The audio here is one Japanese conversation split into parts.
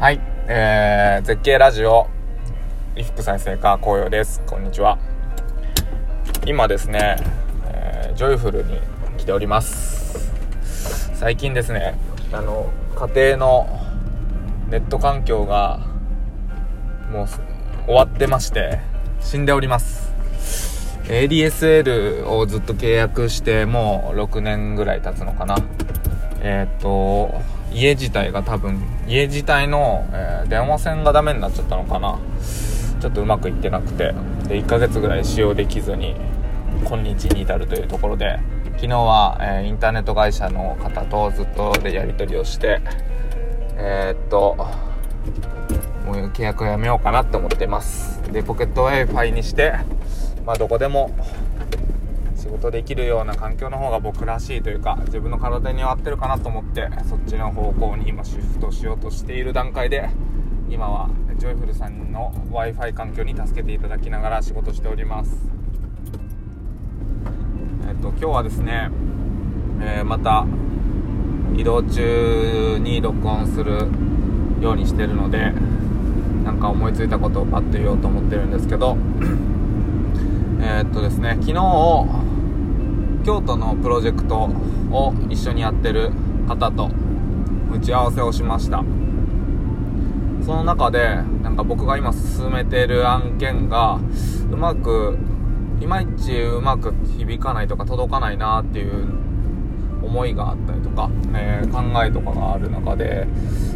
はい、えー、絶景ラジオ、衣服再生家、紅葉です。こんにちは。今ですね、えー、ジョイフルに来ております。最近ですね、あの、家庭のネット環境が、もう、終わってまして、死んでおります。ADSL をずっと契約してもう6年ぐらい経つのかな。えっ、と、家自体が多分、家自体の、えー、電話線がダメになっちゃったのかな。ちょっとうまくいってなくて、で、1ヶ月ぐらい使用できずに、今日に至るというところで、昨日は、えー、インターネット会社の方とずっとでやり取りをして、えー、っと、もう契約やめようかなって思ってます。で、ポケット Wi-Fi にして、まあ、どこでも事できるような環境の方が僕らしいというか自分の体に合ってるかなと思ってそっちの方向に今シフトしようとしている段階で今はジョイフルさんの w i f i 環境に助けていただきながら仕事しております。えっと今日はですね、えー、また移動中に録音するようにしてるのでなんか思いついたことをパッと言おうと思ってるんですけどえ、っとですね昨日京都のプロジェクトを一緒にやってる方と打ち合わせをしました。その中でなんか僕が今進めてる案件がうまくいまいちうまく響かないとか届かないなっていう思いがあったりとか、えー、考えとかがある中で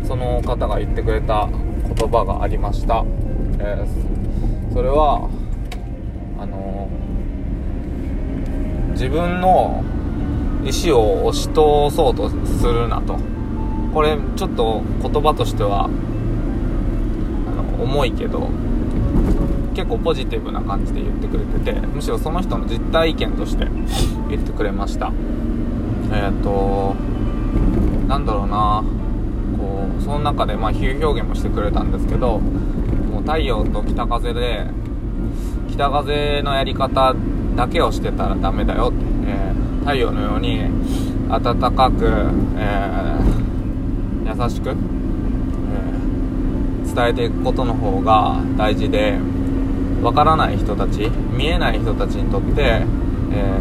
その方が言ってくれた言葉がありました、えー、それはあの自分の意思を押し通そうとするなと。これちょっと言葉としてはあの重いけど結構ポジティブな感じで言ってくれててむしろその人の実体験として言ってくれました。えっ、ー、となんだろうなこうその中でまあ比喩表現もしてくれたんですけどもう太陽と北風で北風のやり方だけをしてたらダメだよって、えー、太陽のように暖かく、えー、優しく、えー、伝えていくことの方が大事でわからない人たち見えない人たちにとって、え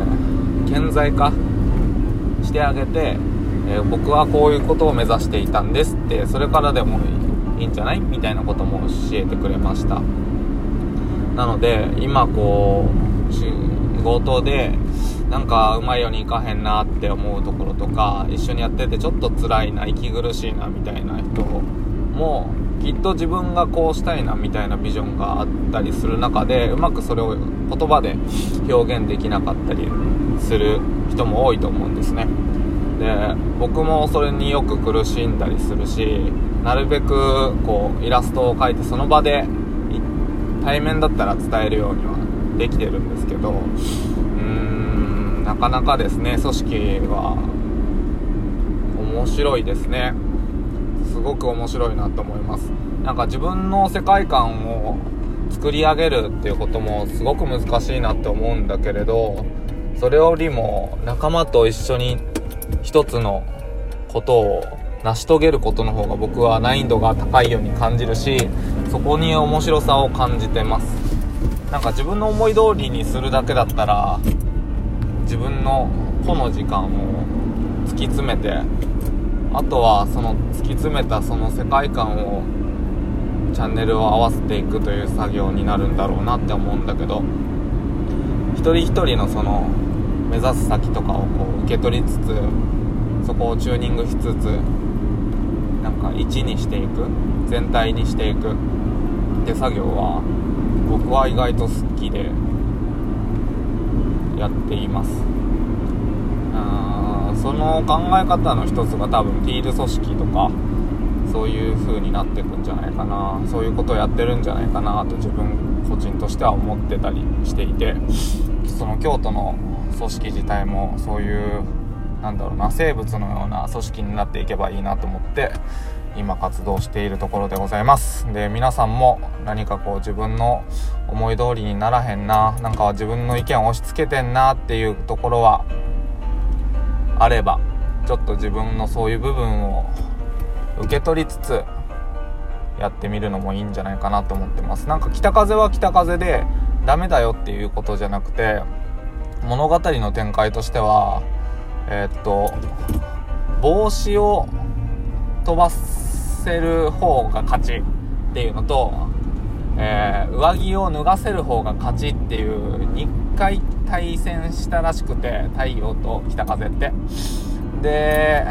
顕在化してあげて、え僕はこういうことを目指していたんですってそれからでもいいんじゃない？みたいなことも教えてくれました。なので今こう仕事でなんかうまいようにいかへんなって思うところとか一緒にやっててちょっと辛いな息苦しいなみたいな人もきっと自分がこうしたいなみたいなビジョンがあったりする中でうまくそれを言葉で表現できなかったりする人も多いと思うんですね。で僕もそれによく苦しんだりするしなるべくこうイラストを描いてその場で対面だったら伝えるようにはできてるんですけどうーんなかなかですね組織は面白いですね。すごく面白いなと思います。なんか自分の世界観を作り上げるっていうこともすごく難しいなって思うんだけれどそれよりも仲間と一緒に一つのことを成し遂げることの方が僕は難易度が高いように感じるしそこに面白さを感じてます。なんか自分の思い通りにするだけだったら自分の個の時間を突き詰めてあとはその突き詰めたその世界観をチャンネルを合わせていくという作業になるんだろうなって思うんだけど一人一人のその目指す先とかをこう受け取りつつそこをチューニングしつつなんか1にしていく全体にしていくって作業は僕は意外と好きでやっています。あその考え方の一つが多分ティール組織とかそういう風になっていくんじゃないかな。そういうことをやってるんじゃないかなと自分個人としては思ってたりしていてその京都の組織自体もそういうなんだろうな生物のような組織になっていけばいいなと思って今活動しているところでございます。で皆さんも何かこう自分の思い通りにならへんななんか自分の意見を押し付けてんなっていうところはあればちょっと自分のそういう部分を受け取りつつやってみるのもいいんじゃないかなと思ってます。なんか北風は北風でダメだよっていうことじゃなくて物語の展開としてはえー、っと帽子を飛ばせる方が勝ちっていうのと、えー、上着を脱がせる方が勝ちっていう2回対戦したらしくて太陽と北風って。で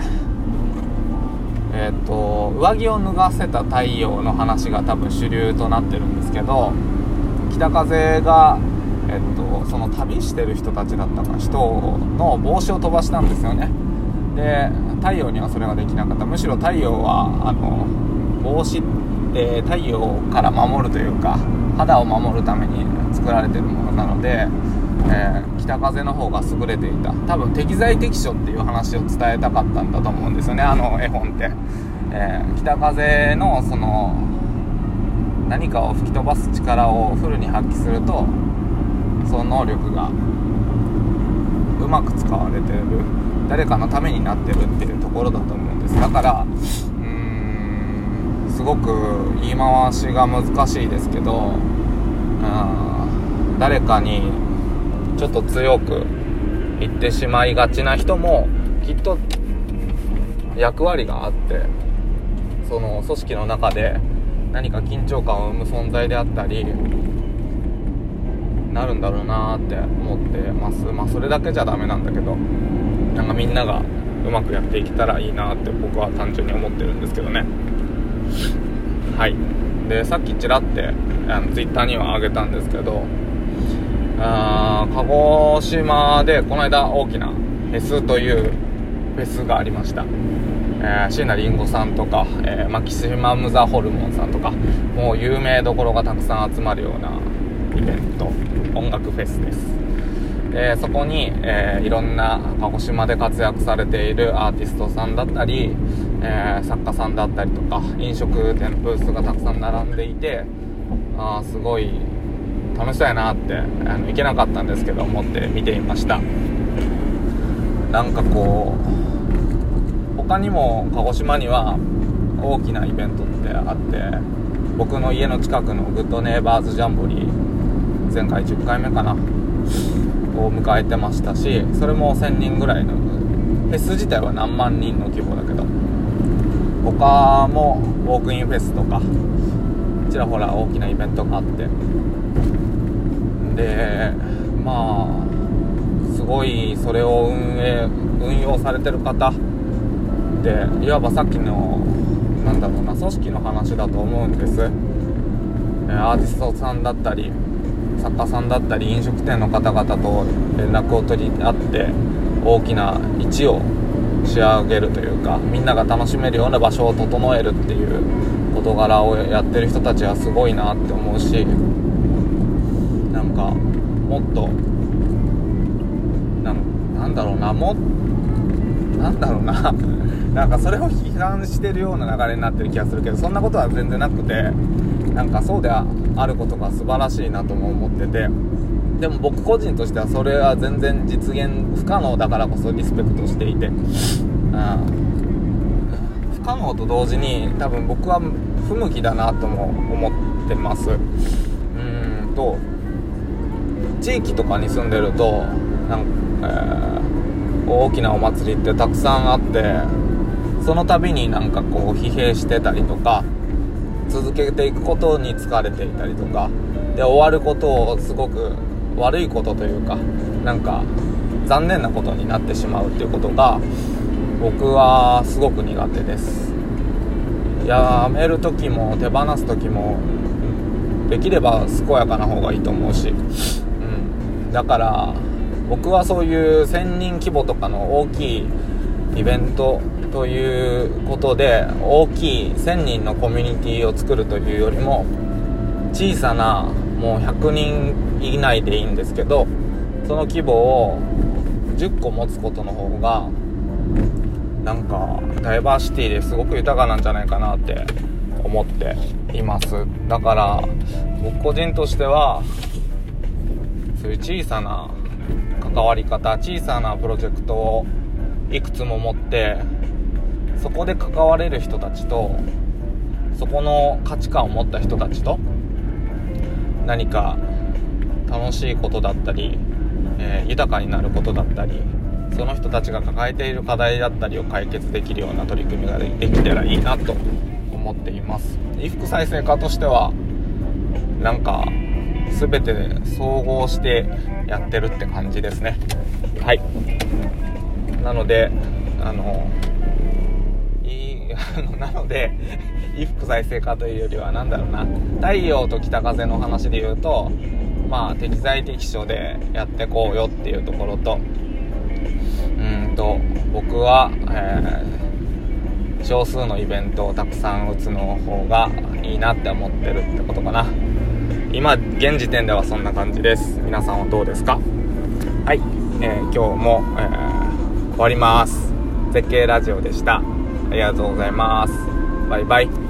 えっ、と上着を脱がせた太陽の話が多分主流となってるんですけど北風がえっと、その旅してる人たちだったか人の帽子を飛ばしたんですよね。で太陽にはそれができなかった。むしろ太陽はあの帽子って太陽から守るというか肌を守るために作られてるものなので、えー、北風の方が優れていた。多分適材適所っていう話を伝えたかったんだと思うんですよねあの絵本って、えー、北風のその何かを吹き飛ばす力をフルに発揮するとその能力がうまく使われてる。誰かのためになってるっていうところだと思うんです。だからうーんすごく言い回しが難しいですけどうん誰かにちょっと強く言ってしまいがちな人もきっと役割があってその組織の中で何か緊張感を生む存在であったりなるんだろうなって思ってます。まあそれだけじゃダメなんだけど。なんかみんながうまくやっていけたらいいなって僕は単純に思ってるんですけどね。はい。でさっきちらってあの Twitter にはあげたんですけどあ鹿児島でこの間大きなフェスというフェスがありました。えー、椎名林檎さんとか、えー、マキシマム・ザ・ホルモンさんとかもう有名どころがたくさん集まるようなイベント音楽フェスです。でそこに、えー、いろんな鹿児島で活躍されているアーティストさんだったり、えー、作家さんだったりとか飲食店ブースがたくさん並んでいてあすごい楽しそうやなってあの行けなかったんですけど思って見ていました。なんかこう他にも鹿児島には大きなイベントってあって僕の家の近くのグッドネイバーズジャンボリー前回10回目かなを迎えてましたしそれも1000人ぐらいのフェス自体は何万人の規模だけど他もウォークインフェスとかちらほら大きなイベントがあってでまあすごいそれを運営運用されてる方でいわばさっきのなんだろうな組織の話だと思うんです。アーティストさんだったり作家さんだったり飲食店の方々と連絡を取り合って大きな位置を仕上げるというかみんなが楽しめるような場所を整えるっていう事柄をやってる人たちはすごいなって思うしなんかもっとなんだろうなもなんだろうな なんかそれを批判してるような流れになってる気がするけどそんなことは全然なくてなんかそうであることが素晴らしいなとも思っててでも僕個人としてはそれは全然実現不可能だからこそリスペクトしていて、うん、不可能と同時に多分僕は不向きだなとも思ってます。うんと地域とかに住んでるとなんか、えー、大きなお祭りってたくさんあってその度になんかこう疲弊してたりとか続けていくことに疲れていたりとかで終わることをすごく悪いことというかなんか残念なことになってしまうっていうことが僕はすごく苦手です。やめる時も手放す時もできれば健やかな方がいいと思うし、うん、だから僕はそういう1000人規模とかの大きいイベントということで大きい1000人のコミュニティを作るというよりも小さなもう100人以内でいいんですけどその規模を10個持つことの方がなんかダイバーシティですごく豊かなんじゃないかなって思っています。だから僕個人としてはそういう小さな関わり方小さなプロジェクトをいくつも持ってそこで関われる人たちとそこの価値観を持った人たちと何か楽しいことだったり、えー、豊かになることだったりその人たちが抱えている課題だったりを解決できるような取り組みができたらいいなと思っています。衣服再生課としてはなんか全て総合してやってるって感じですね。はい。なのであのいい なので衣服再生課というよりは何だろうな。太陽と北風の話で言うとまあ適材適所でやってこうよっていうところとうんと僕は、えー、少数のイベントをたくさん打つの方がいいなって思ってるってことかな。今現時点ではそんな感じです。皆さんはどうですか？はい、えー、今日も、えー、終わります。絶景ラジオでした。ありがとうございます。バイバイ。